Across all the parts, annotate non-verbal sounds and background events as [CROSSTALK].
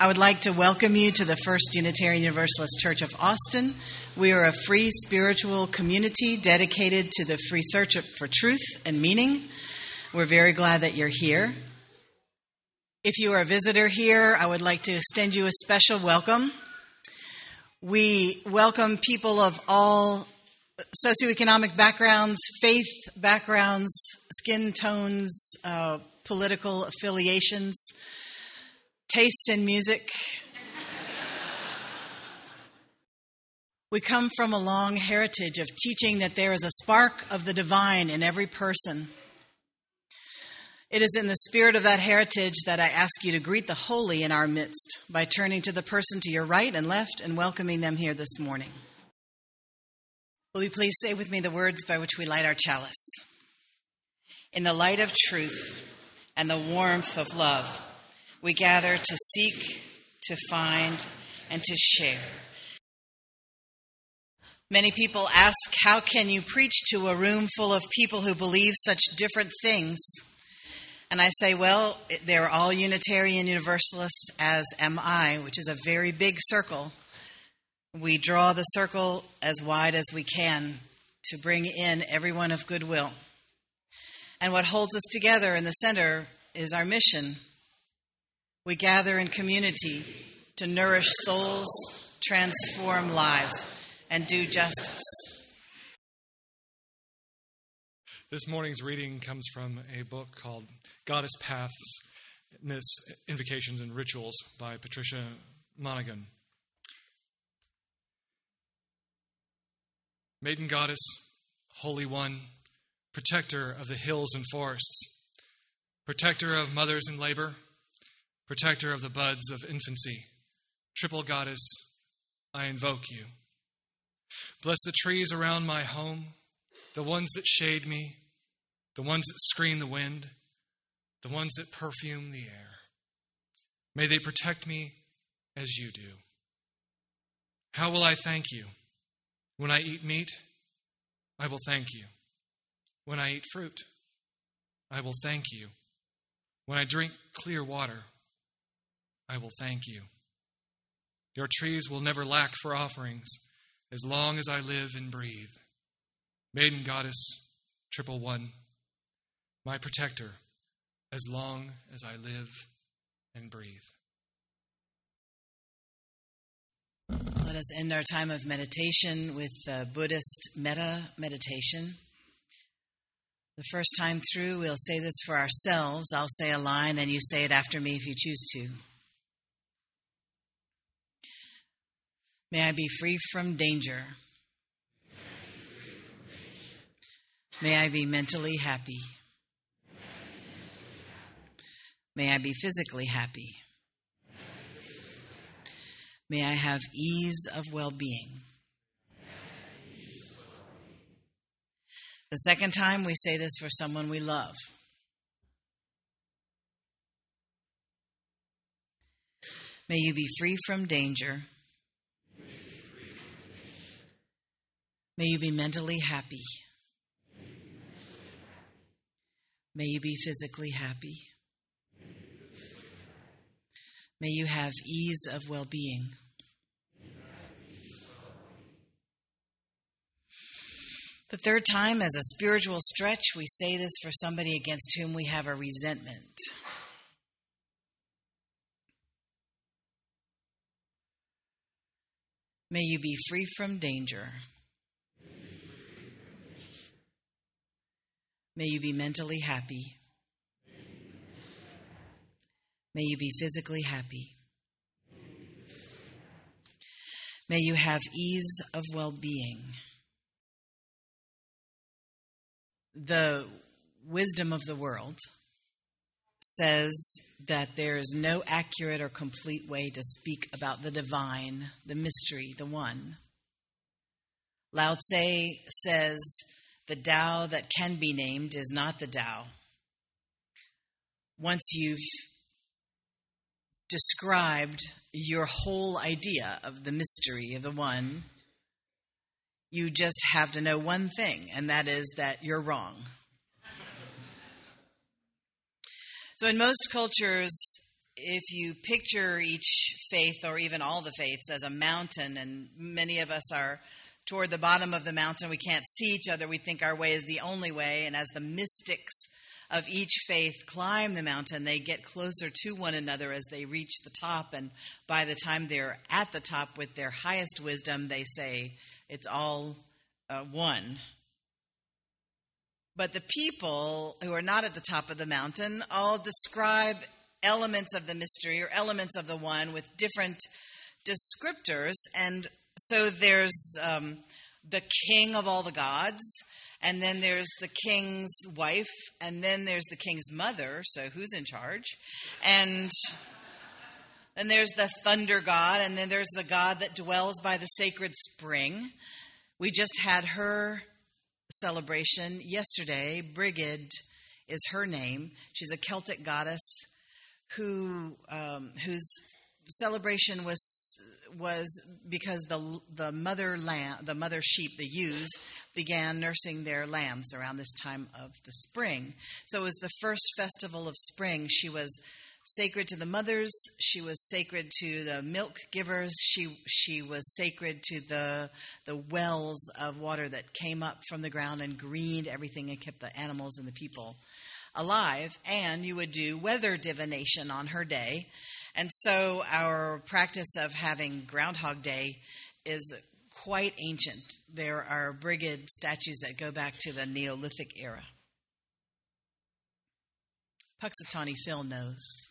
I would like to welcome you to the First Unitarian Universalist Church of Austin. We are a free spiritual community dedicated to the free search for truth and meaning. We're very glad that you're here. If you are a visitor here, I would like to extend you a special welcome. We welcome people of all socioeconomic backgrounds, faith backgrounds, skin tones, uh, political affiliations tastes in music. We come from a long heritage of teaching that there is a spark of the divine in every person. It is in the spirit of that heritage that I ask you to greet the holy in our midst by turning to the person to your right and left and welcoming them here this morning. Will you please say with me the words by which we light our chalice? In the light of truth and the warmth of love we gather to seek, to find, and to share. Many people ask, How can you preach to a room full of people who believe such different things? And I say, Well, they're all Unitarian Universalists, as am I, which is a very big circle. We draw the circle as wide as we can to bring in everyone of goodwill. And what holds us together in the center is our mission we gather in community to nourish souls, transform lives, and do justice. This morning's reading comes from a book called Goddess Paths Invocations, and Rituals by Patricia Monaghan. Maiden Goddess, Holy One, protector of the hills and forests, protector of mothers in labor protector of the buds of infancy, triple goddess, I invoke you. Bless the trees around my home, the ones that shade me, the ones that screen the wind, the ones that perfume the air. May they protect me as you do. How will I thank you? When I eat meat, I will thank you. When I eat fruit, I will thank you. When I drink clear water, I will thank you. Your trees will never lack for offerings as long as I live and breathe. Maiden Goddess, Triple One, my protector, as long as I live and breathe. Let us end our time of meditation with Buddhist metta meditation. The first time through, we'll say this for ourselves. I'll say a line and you say it after me if you choose to. May I be free from danger. May I be mentally happy. May I be physically happy. May I have ease of well being. The second time, we say this for someone we love. May you be free from danger. May you be mentally happy. May you be physically happy. May you have ease of well being. The third time, as a spiritual stretch, we say this for somebody against whom we have a resentment. May you be free from danger. May you be mentally happy. May you be physically happy. May you have ease of well being. The wisdom of the world says that there is no accurate or complete way to speak about the divine, the mystery, the one. Lao Tse says the Tao that can be named is not the Tao. Once you've described your whole idea of the mystery of the one, you just have to know one thing, and that is that you're wrong. So, in most cultures, if you picture each faith or even all the faiths as a mountain, and many of us are toward the bottom of the mountain, we can't see each other, we think our way is the only way, and as the mystics of each faith climb the mountain, they get closer to one another as they reach the top, and by the time they're at the top with their highest wisdom, they say, It's all uh, one. But the people who are not at the top of the mountain all describe elements of the mystery or elements of the one with different descriptors. And so there's um, the king of all the gods, and then there's the king's wife, and then there's the king's mother. So who's in charge? And then there's the thunder god, and then there's the god that dwells by the sacred spring. We just had her celebration yesterday. Brigid is her name. She's a Celtic goddess who um, whose celebration was was because the the mother lamb, the mother sheep, the ewes, began nursing their lambs around this time of the spring. So it was the first festival of spring. She was sacred to the mothers. She was sacred to the milk givers. She she was sacred to the the wells of water that came up from the ground and greened everything and kept the animals and the people alive. And you would do weather divination on her day. And so our practice of having Groundhog Day is quite ancient. There are brigid statues that go back to the Neolithic era. Punxsutawney Phil knows.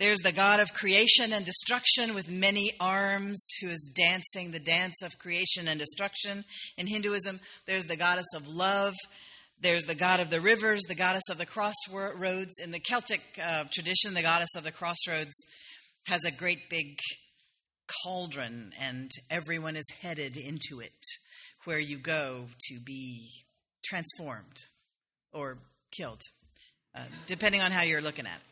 There's the God of creation and destruction with many arms who is dancing the dance of creation and destruction. In Hinduism, there's the goddess of love. There's the god of the rivers, the goddess of the crossroads. In the Celtic uh, tradition, the goddess of the crossroads has a great big cauldron, and everyone is headed into it, where you go to be transformed or killed, uh, depending on how you're looking at it.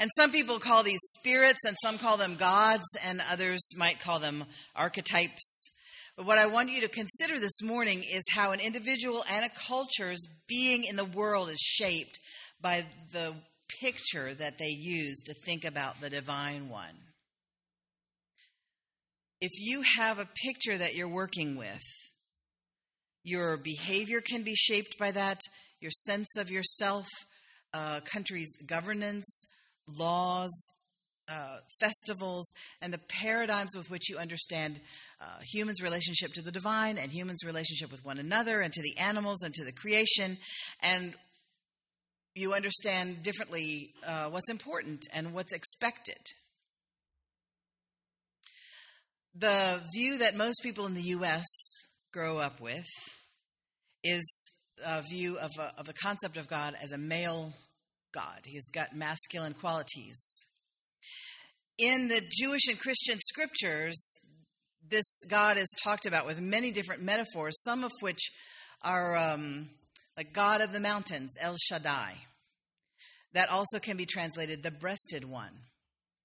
And some people call these spirits, and some call them gods, and others might call them archetypes. But what I want you to consider this morning is how an individual and a culture's being in the world is shaped by the picture that they use to think about the divine one. If you have a picture that you're working with, your behavior can be shaped by that, your sense of yourself, uh, country's governance, laws, uh, festivals, and the paradigms with which you understand uh, humans' relationship to the divine and humans' relationship with one another and to the animals and to the creation. And you understand differently uh, what's important and what's expected. The view that most people in the U.S. grow up with is a view of a, of a concept of God as a male God. He's got masculine qualities. In the Jewish and Christian scriptures, this God is talked about with many different metaphors, some of which are um, like God of the mountains, El Shaddai. That also can be translated the breasted one,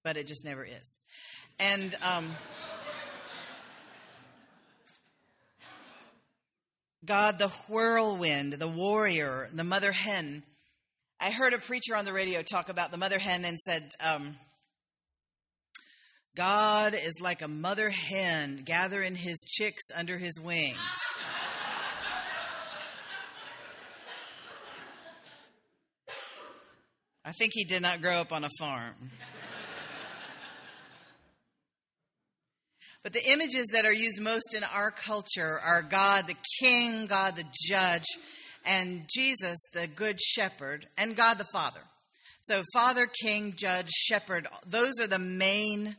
but it just never is. And um, God, the whirlwind, the warrior, the mother hen. I heard a preacher on the radio talk about the mother hen and said, um, God is like a mother hen gathering his chicks under his wings. I think he did not grow up on a farm. But the images that are used most in our culture are God the King, God the Judge, and Jesus, the Good Shepherd, and God the Father. So, Father, King, Judge, Shepherd, those are the main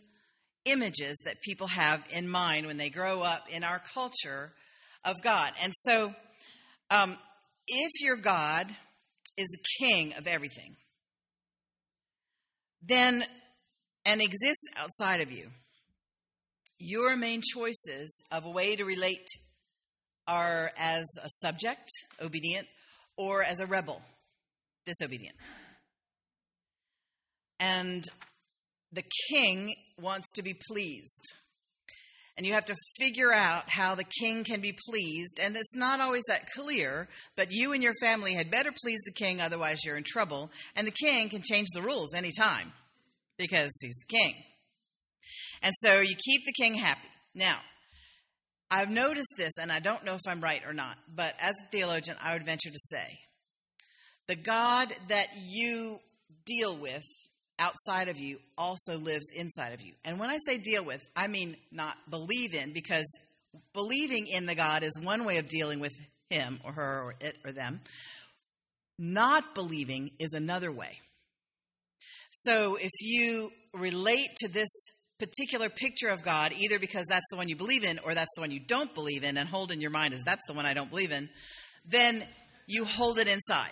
images that people have in mind when they grow up in our culture of God. And so, um, if your God is king of everything, then and exists outside of you, your main choices of a way to relate are as a subject, obedient, or as a rebel, disobedient. And the king wants to be pleased. And you have to figure out how the king can be pleased. And it's not always that clear, but you and your family had better please the king, otherwise, you're in trouble. And the king can change the rules anytime because he's the king. And so you keep the king happy. Now, I've noticed this, and I don't know if I'm right or not, but as a theologian, I would venture to say the God that you deal with outside of you also lives inside of you. And when I say deal with, I mean not believe in, because believing in the God is one way of dealing with him or her or it or them. Not believing is another way. So if you relate to this particular picture of God, either because that's the one you believe in or that's the one you don't believe in, and hold in your mind as that's the one I don't believe in, then you hold it inside.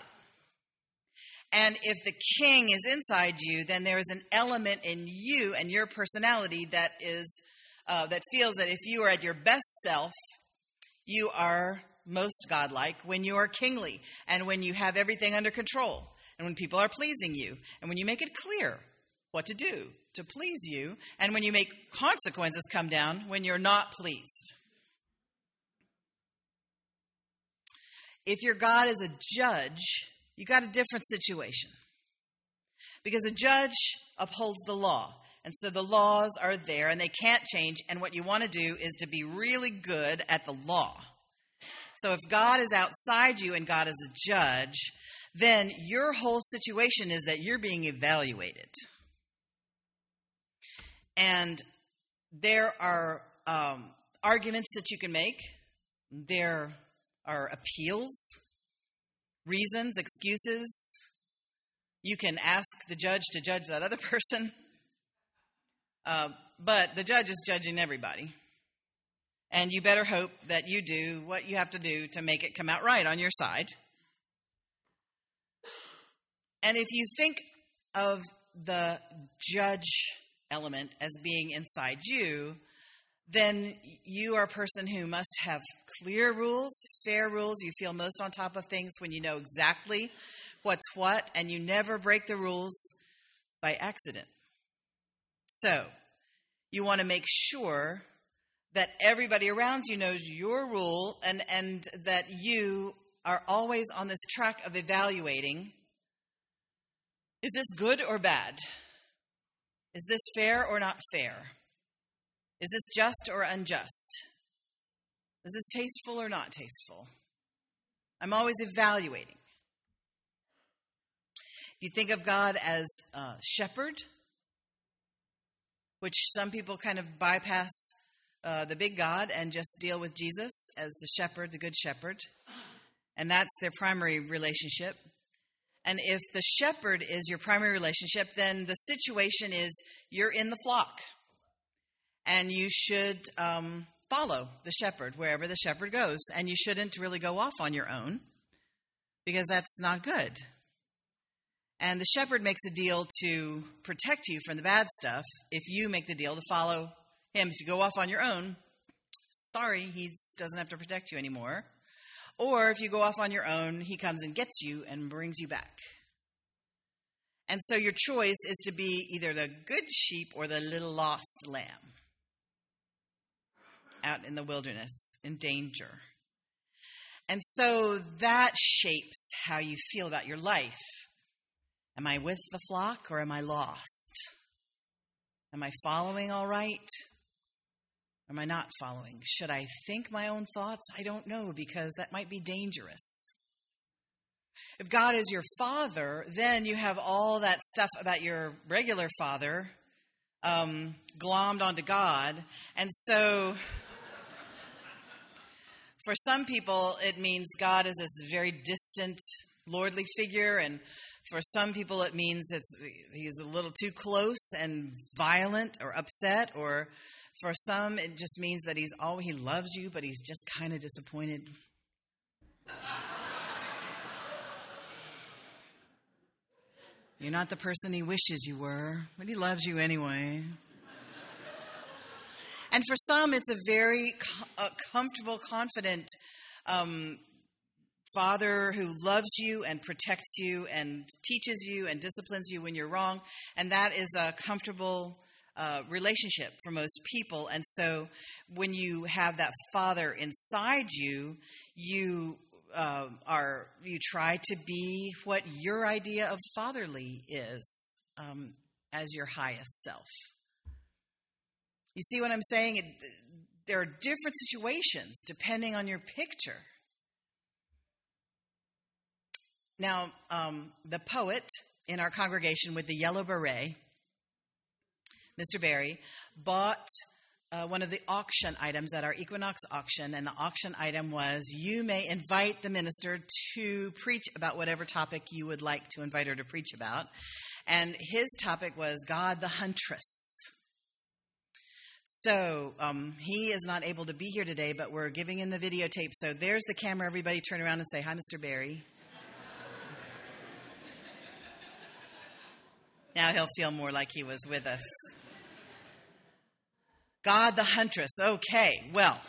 And if the king is inside you, then there is an element in you and your personality that is uh, that feels that if you are at your best self, you are most godlike when you are kingly and when you have everything under control and when people are pleasing you and when you make it clear what to do to please you and when you make consequences come down when you're not pleased. If your God is a judge, you got a different situation. Because a judge upholds the law. And so the laws are there and they can't change. And what you want to do is to be really good at the law. So if God is outside you and God is a judge, then your whole situation is that you're being evaluated. And there are um, arguments that you can make, there are appeals reasons, excuses. You can ask the judge to judge that other [LAUGHS] person. Uh, but the judge is judging everybody. And you better hope that you do what you have to do to make it come out right on your side. And if you think of the judge element as being inside you, then you are a person who must have clear rules, fair rules. You feel most on top of things when you know exactly what's what, and you never break the rules by accident. So, you want to make sure that everybody around you knows your rule and, and that you are always on this track of evaluating is this good or bad? Is this fair or not fair? Is this just or unjust? Is this tasteful or not tasteful? I'm always evaluating. If you think of God as a shepherd, which some people kind of bypass uh, the big God and just deal with Jesus as the shepherd, the good shepherd, and that's their primary relationship. And if the shepherd is your primary relationship, then the situation is you're in the flock and you should um, follow the shepherd wherever the shepherd goes. And you shouldn't really go off on your own because that's not good. And the shepherd makes a deal to protect you from the bad stuff if you make the deal to follow him. If you go off on your own, sorry, he doesn't have to protect you anymore. Or if you go off on your own, he comes and gets you and brings you back. And so your choice is to be either the good sheep or the little lost lamb out in the wilderness in danger. And so that shapes how you feel about your life. Am I with the flock or am I lost? Am I following all right? Am I not following? Should I think my own thoughts? I don't know because that might be dangerous. If God is your father, then you have all that stuff about your regular father um, glommed onto God. And so for some people, it means God is this very distant, lordly figure, and for some people, it means it's he's a little too close and violent or upset, or for some, it just means that he's oh he loves you, but he's just kind of disappointed. You're not the person he wishes you were, but he loves you anyway. And for some, it's a very uh, comfortable, confident um, father who loves you and protects you and teaches you and disciplines you when you're wrong. And that is a comfortable uh, relationship for most people. And so when you have that Father inside you, you uh, are you try to be what your idea of fatherly is um, as your highest self. You see what I'm saying? It, there are different situations depending on your picture. Now, um, the poet in our congregation with the yellow beret, Mr. Barry, bought uh, one of the auction items at our Equinox auction, and the auction item was you may invite the minister to preach about whatever topic you would like to invite her to preach about. And his topic was God the Huntress. So um, he is not able to be here today, but we're giving him the videotape. So there's the camera. Everybody turn around and say, Hi, Mr. Barry. now he'll feel more like he was with us. God the Huntress. Okay, well.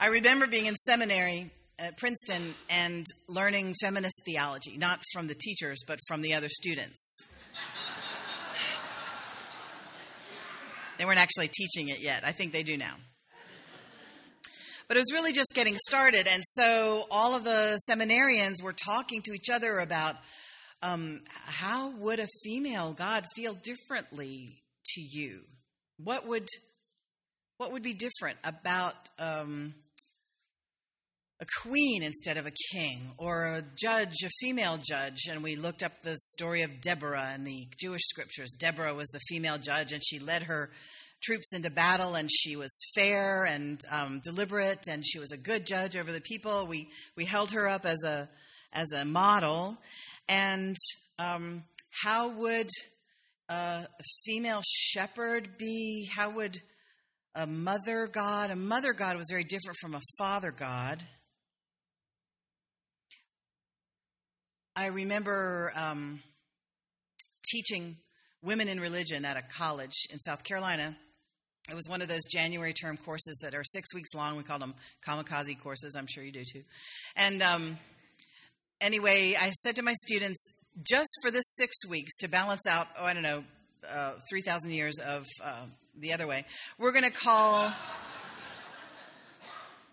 I remember being in seminary at Princeton and learning feminist theology, not from the teachers, but from the other students. They weren't actually teaching it yet. I think they do now. But it was really just getting started. And so all of the seminarians were talking to each other about um, how would a female God feel differently to you? What would what would be different about um, a queen instead of a king, or a judge, a female judge? And we looked up the story of Deborah in the Jewish scriptures. Deborah was the female judge, and she led her troops into battle, and she was fair and um, deliberate, and she was a good judge over the people. We we held her up as a as a model, and um, how would a female shepherd be? How would a mother God? A mother God was very different from a father God. I remember um, teaching women in religion at a college in South Carolina. It was one of those January term courses that are six weeks long. We call them kamikaze courses. I'm sure you do too. And um, anyway, I said to my students, just for this six weeks to balance out, oh, I don't know, uh, 3,000 years of uh, the other way, we're going to call.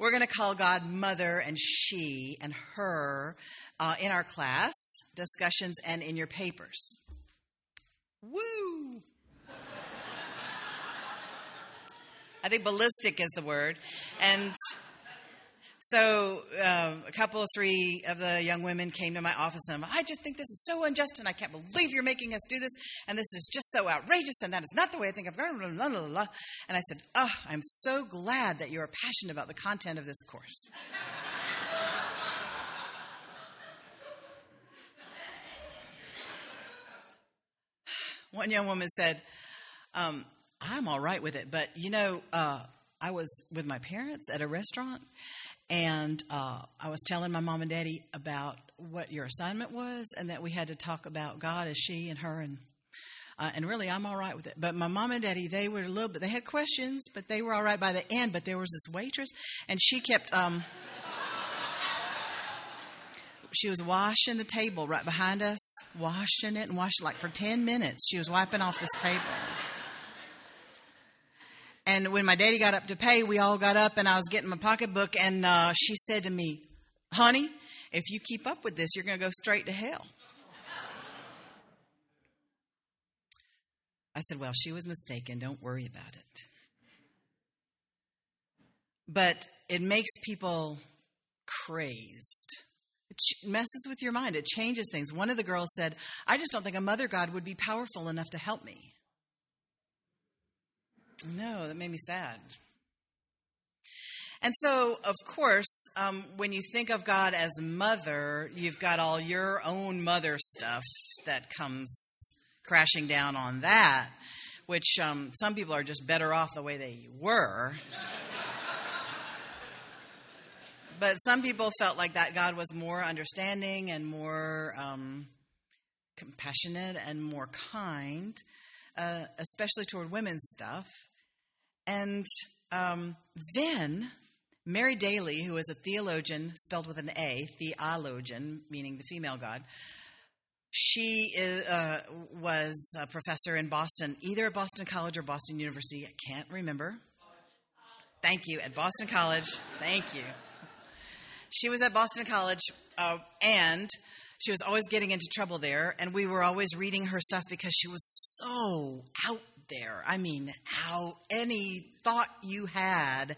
We're going to call God mother and she and her uh, in our class discussions and in your papers. Woo! I think ballistic is the word. And so uh, a couple of three of the young women came to my office and I just think this is so unjust and I can't believe you're making us do this and this is just so outrageous and that is not the way I think of blah, blah. And I said, oh, I'm so glad that you're passionate about the content of this course. [SIGHS] One young woman said, um, I'm all right with it, but you know, uh, I was with my parents at a restaurant and uh, I was telling my mom and daddy about what your assignment was, and that we had to talk about God as she and her, and uh, and really I'm all right with it. But my mom and daddy, they were a little bit. They had questions, but they were all right by the end. But there was this waitress, and she kept. Um, she was washing the table right behind us, washing it and washing like for ten minutes. She was wiping off this table. And when my daddy got up to pay, we all got up and I was getting my pocketbook. And uh, she said to me, Honey, if you keep up with this, you're going to go straight to hell. I said, Well, she was mistaken. Don't worry about it. But it makes people crazed. It messes with your mind. It changes things. One of the girls said, I just don't think a mother God would be powerful enough to help me. No, that made me sad. And so, of course, um, when you think of God as mother, you've got all your own mother stuff that comes crashing down on that, which um, some people are just better off the way they were. [LAUGHS] but some people felt like that God was more understanding and more um, compassionate and more kind, uh, especially toward women's stuff. And um, then Mary Daly, who is a theologian spelled with an A, theologian, meaning the female God, She is, uh, was a professor in Boston, either at Boston College or Boston University. I can't remember. Thank you, at Boston College. Thank you. She was at Boston College, uh, and she was always getting into trouble there. And we were always reading her stuff because she was so out there. I mean, how any thought you had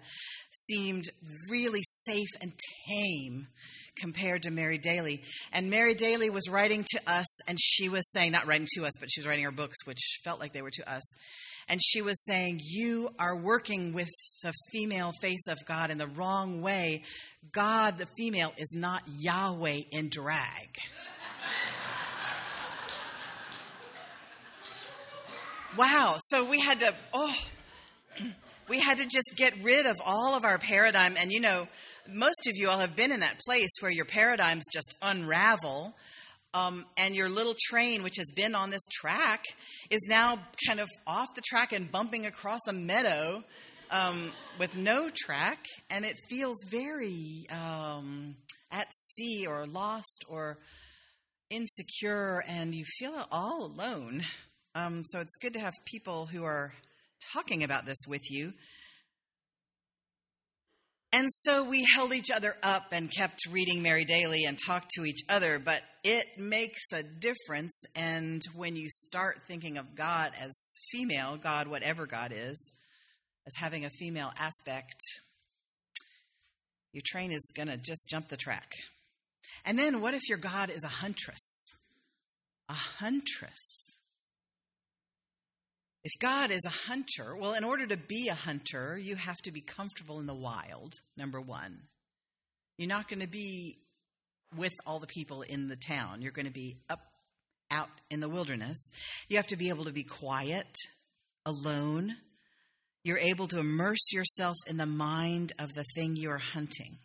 seemed really safe and tame compared to Mary Daly. And Mary Daly was writing to us, and she was saying, not writing to us, but she was writing her books, which felt like they were to us. And she was saying, You are working with the female face of God in the wrong way. God, the female, is not Yahweh in drag. Wow. So we had to, oh, [CLEARS THROAT] we had to just get rid of all of our paradigm. And you know, most of you all have been in that place where your paradigms just unravel. Um, and your little train, which has been on this track, is now kind of off the track and bumping across the meadow um, with no track, and it feels very um, at sea or lost or insecure, and you feel all alone. Um, so it's good to have people who are talking about this with you. And so we held each other up and kept reading Mary Daly and talked to each other, but it makes a difference. And when you start thinking of God as female, God, whatever God is, as having a female aspect, your train is going to just jump the track. And then what if your God is a huntress? A huntress. If God is a hunter, well, in order to be a hunter, you have to be comfortable in the wild, number one. You're not going to be with all the people in the town. You're going to be up out in the wilderness. You have to be able to be quiet, alone. You're able to immerse yourself in the mind of the thing you're hunting.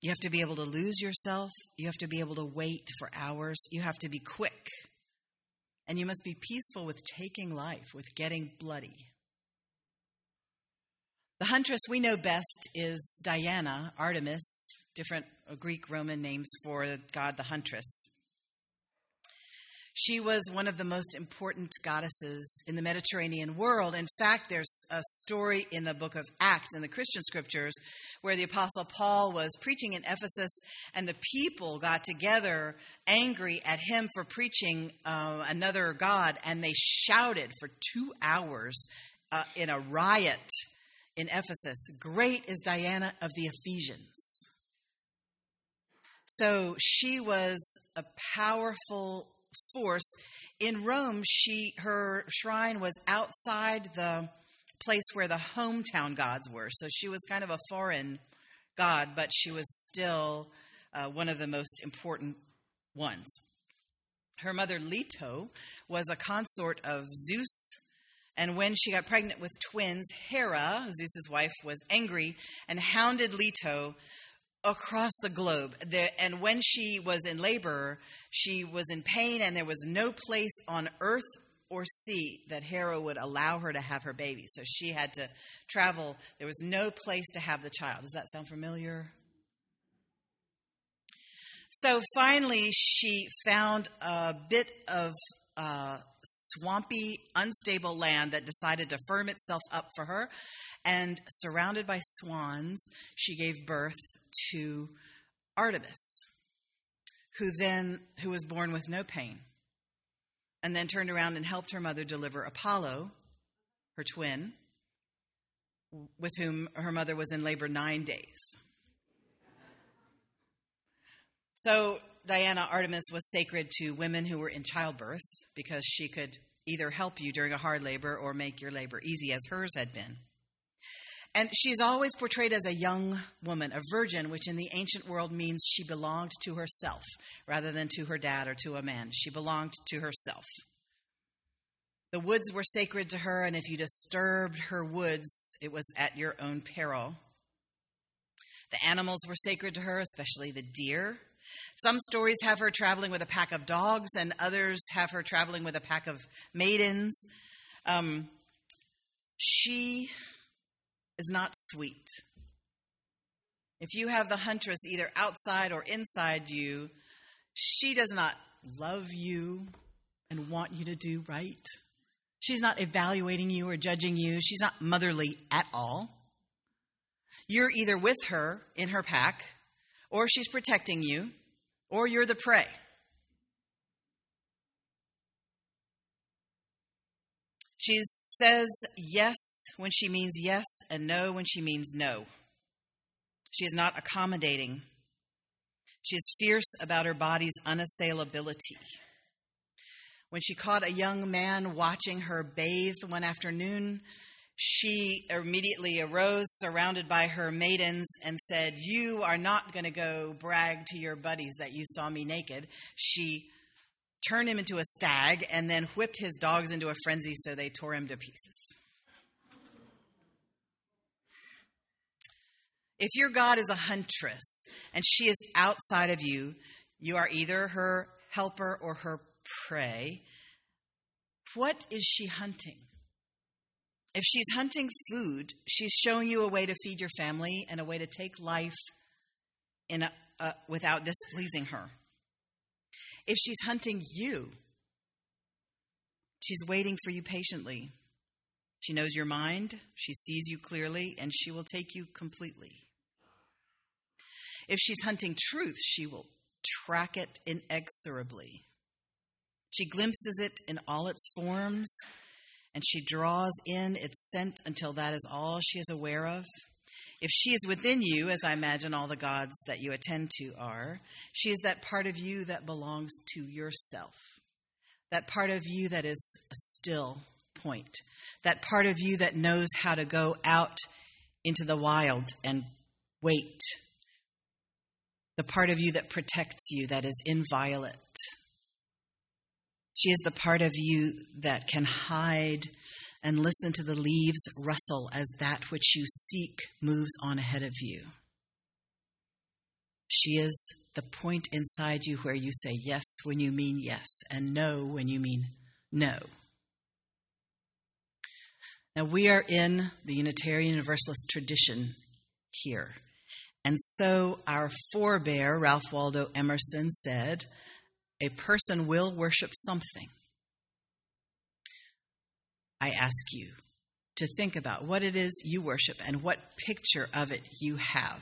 You have to be able to lose yourself. You have to be able to wait for hours. You have to be quick and you must be peaceful with taking life, with getting bloody. The huntress we know best is Diana, Artemis, different uh, Greek Roman names for God the huntress. She was one of the most important goddesses in the Mediterranean world. In fact, there's a story in the book of Acts in the Christian scriptures where the Apostle Paul was preaching in Ephesus, and the people got together angry at him for preaching uh, another God, and they shouted for two hours uh, in a riot in Ephesus Great is Diana of the Ephesians. So she was a powerful force. In Rome, she her shrine was outside the place where the hometown gods were. So she was kind of a foreign god, but she was still uh, one of the most important ones. Her mother Leto was a consort of Zeus, and when she got pregnant with twins, Hera, Zeus's wife, was angry and hounded Leto across the globe. and when she was in labor, she was in pain, and there was no place on earth or sea that Hera would allow her to have her baby. So she had to travel. There was no place to have the child. Does that sound familiar? So finally, she found a bit of uh, swampy, unstable land that decided to firm itself up for her. And surrounded by swans, she gave birth to Artemis, who then who was born with no pain, and then turned around and helped her mother deliver Apollo, her twin, with whom her mother was in labor nine days. So Diana Artemis was sacred to women who were in childbirth because she could either help you during a hard labor or make your labor easy, as hers had been. And she's always portrayed as a young woman, a virgin, which in the ancient world means she belonged to herself rather than to her dad or to a man. She belonged to herself. The woods were sacred to her, and if you disturbed her woods, it was at your own peril. The animals were sacred to her, especially the deer. Some stories have her traveling with a pack of dogs, and others have her traveling with a pack of maidens. Um, she is not sweet. If you have the huntress either outside or inside you, she does not love you and want you to do right. She's not evaluating you or judging you. She's not motherly at all. You're either with her in her pack, or she's protecting you, or you're the prey. She says yes when she means yes and no when she means no. She is not accommodating. She is fierce about her body's unassailability. When she caught a young man watching her bathe one afternoon, she immediately arose, surrounded by her maidens, and said, You are not going to go brag to your buddies that you saw me naked. She turned him into a stag and then whipped his dogs into a frenzy so they tore him to pieces. If your God is a huntress and she is outside of you, you are either her helper or her prey. What is she hunting? If she's hunting food, she's showing you a way to feed your family and a way to take life in a, uh, without displeasing her. If she's hunting you, she's waiting for you patiently. She knows your mind, she sees you clearly, and she will take you completely. If she's hunting truth, she will track it inexorably. She glimpses it in all its forms, and she draws in its scent until that is all she is aware of. If she is within you, as I imagine all the gods that you attend to are, she is that part of you that belongs to yourself, that part of you that is a still point, that part of you that knows how to go out into the wild and wait, the part of you that protects you, that is inviolate. She is the part of you that can hide and listen to the leaves rustle as that which you seek moves on ahead of you. She is the point inside you where you say yes when you mean yes and no when you mean no. Now, we are in the Unitarian Universalist tradition here. And so our forebear, Ralph Waldo Emerson, said, A person will worship something. I ask you to think about what it is you worship and what picture of it you have.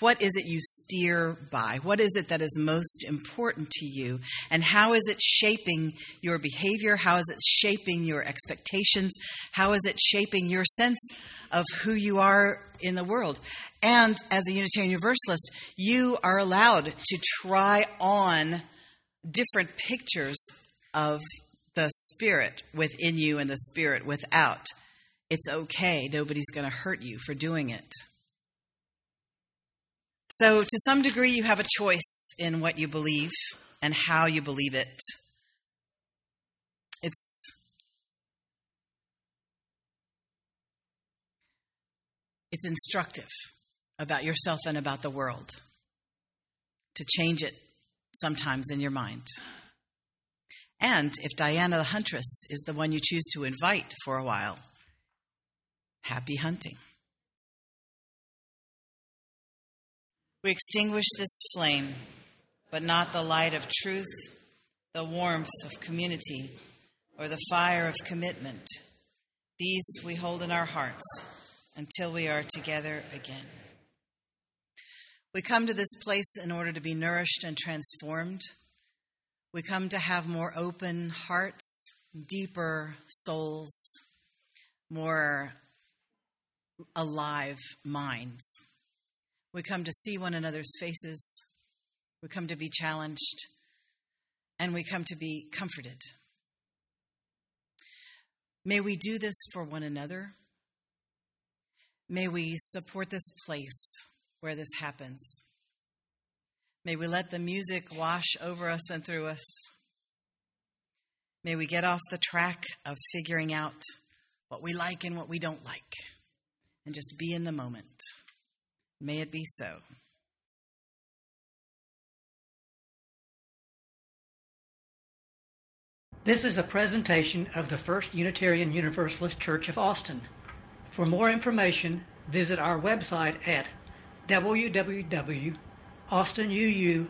What is it you steer by? What is it that is most important to you? And how is it shaping your behavior? How is it shaping your expectations? How is it shaping your sense of who you are in the world? And as a Unitarian Universalist, you are allowed to try on different pictures of the spirit within you and the spirit without. It's okay. Nobody's going to hurt you for doing it. So, to some degree, you have a choice in what you believe and how you believe it. It's it's instructive about yourself and about the world to change it sometimes in your mind. And if Diana the Huntress is the one you choose to invite for a while, happy hunting. We extinguish this flame, but not the light of truth, the warmth of community, or the fire of commitment. These we hold in our hearts until we are together again. We come to this place in order to be nourished and transformed we come to have more open hearts, deeper souls, more alive minds. We come to see one another's faces. We come to be challenged. And we come to be comforted. May we do this for one another. May we support this place where this happens. May we let the music wash over us and through us. May we get off the track of figuring out what we like and what we don't like and just be in the moment. May it be so. This is a presentation of the First Unitarian Universalist Church of Austin. For more information, visit our website at www austinuu.org.